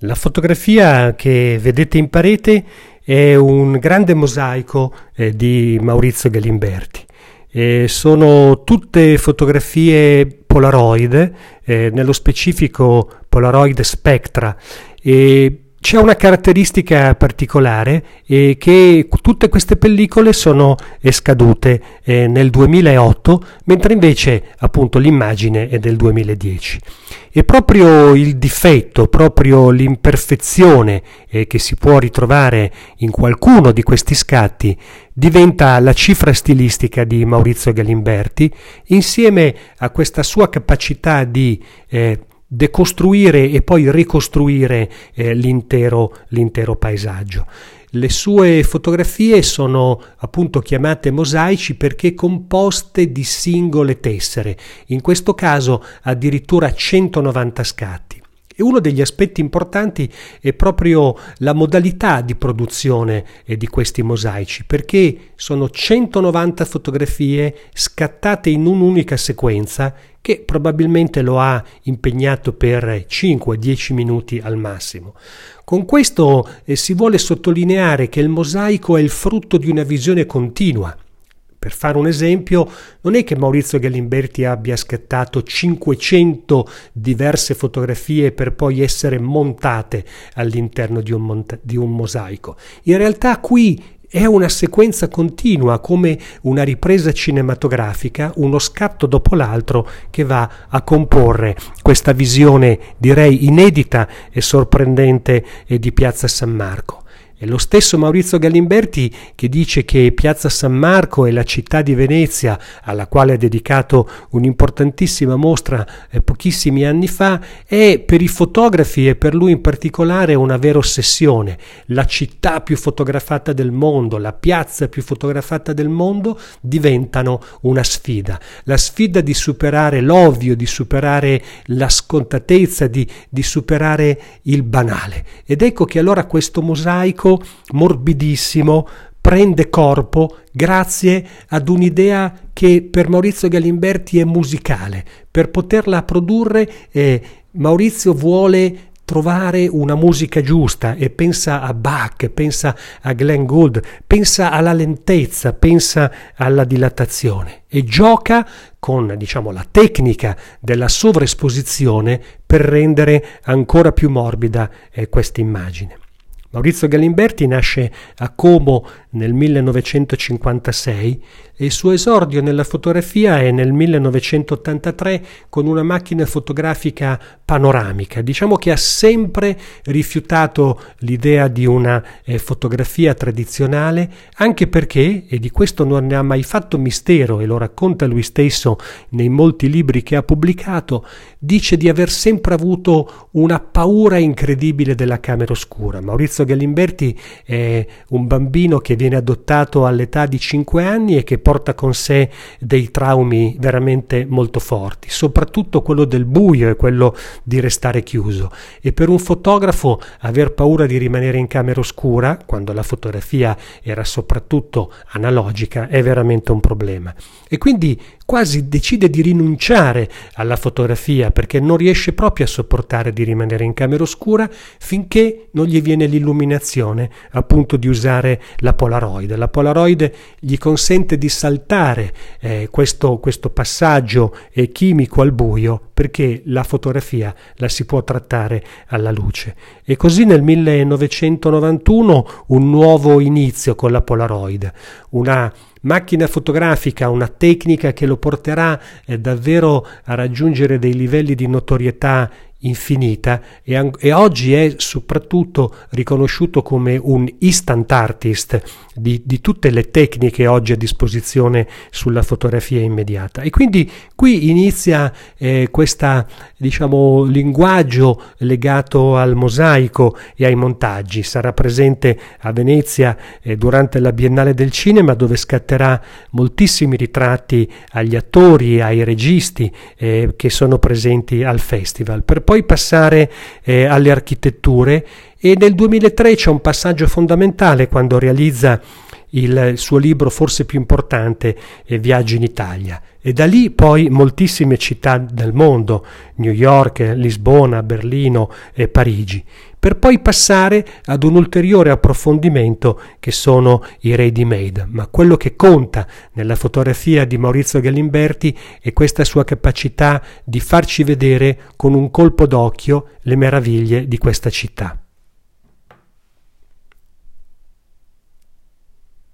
La fotografia che vedete in parete è un grande mosaico eh, di Maurizio Galimberti. Eh, sono tutte fotografie Polaroid, eh, nello specifico Polaroid Spectra. E c'è una caratteristica particolare eh, che tutte queste pellicole sono scadute eh, nel 2008, mentre invece appunto l'immagine è del 2010. E proprio il difetto, proprio l'imperfezione eh, che si può ritrovare in qualcuno di questi scatti diventa la cifra stilistica di Maurizio Galimberti, insieme a questa sua capacità di eh, decostruire e poi ricostruire eh, l'intero, l'intero paesaggio. Le sue fotografie sono appunto chiamate mosaici perché composte di singole tessere, in questo caso addirittura 190 scatti. E uno degli aspetti importanti è proprio la modalità di produzione di questi mosaici, perché sono 190 fotografie scattate in un'unica sequenza che probabilmente lo ha impegnato per 5-10 minuti al massimo. Con questo eh, si vuole sottolineare che il mosaico è il frutto di una visione continua per fare un esempio, non è che Maurizio Galimberti abbia scattato 500 diverse fotografie per poi essere montate all'interno di un, monta- di un mosaico. In realtà qui è una sequenza continua, come una ripresa cinematografica, uno scatto dopo l'altro che va a comporre questa visione, direi, inedita e sorprendente eh, di Piazza San Marco. È lo stesso Maurizio Galimberti che dice che Piazza San Marco è la città di Venezia alla quale ha dedicato un'importantissima mostra eh, pochissimi anni fa è per i fotografi e per lui in particolare una vera ossessione. La città più fotografata del mondo, la piazza più fotografata del mondo diventano una sfida. La sfida di superare l'ovvio, di superare la scontatezza, di, di superare il banale. Ed ecco che allora questo mosaico bianco, morbidissimo, prende corpo grazie ad un'idea che per Maurizio Galimberti è musicale. Per poterla produrre eh, Maurizio vuole trovare una musica giusta e pensa a Bach, pensa a Glenn Gould, pensa alla lentezza, pensa alla dilatazione e gioca con diciamo, la tecnica della sovraesposizione per rendere ancora più morbida eh, questa immagine. Maurizio Galimberti nasce a Como nel 1956 e il suo esordio nella fotografia è nel 1983 con una macchina fotografica panoramica. Diciamo che ha sempre rifiutato l'idea di una eh, fotografia tradizionale, anche perché, e di questo non ne ha mai fatto mistero e lo racconta lui stesso nei molti libri che ha pubblicato, dice di aver sempre avuto una paura incredibile della camera oscura. Maurizio Galimberti è un bambino che viene adottato all'età di 5 anni e che porta con sé dei traumi veramente molto forti, soprattutto quello del buio e quello di restare chiuso. E per un fotografo aver paura di rimanere in camera oscura, quando la fotografia era soprattutto analogica, è veramente un problema. E quindi quasi decide di rinunciare alla fotografia perché non riesce proprio a sopportare di rimanere in camera oscura finché non gli viene l'illuminazione appunto di usare la Polaroid. La Polaroid gli consente di saltare eh, questo, questo passaggio eh, chimico al buio perché la fotografia la si può trattare alla luce. E così nel 1991 un nuovo inizio con la Polaroid, una macchina fotografica, una tecnica che lo porterà eh, davvero a raggiungere dei livelli di notorietà infinita e, e, oggi è soprattutto riconosciuto come un instant artist di, di, tutte le tecniche oggi a disposizione sulla fotografia immediata. E quindi qui inizia eh, questo diciamo linguaggio legato al mosaico e ai montaggi. Sarà presente a Venezia eh, durante la Biennale del Cinema dove scatterà moltissimi ritratti agli attori ai registi eh, che sono presenti al festival. Per poi passare eh, alle architetture. E nel 2003 c'è un passaggio fondamentale quando realizza il suo libro forse più importante, Viaggi in Italia. E da lì poi moltissime città del mondo, New York, Lisbona, Berlino e Parigi, per poi passare ad un ulteriore approfondimento che sono i ready made. Ma quello che conta nella fotografia di Maurizio Gallimberti è questa sua capacità di farci vedere con un colpo d'occhio le meraviglie di questa città.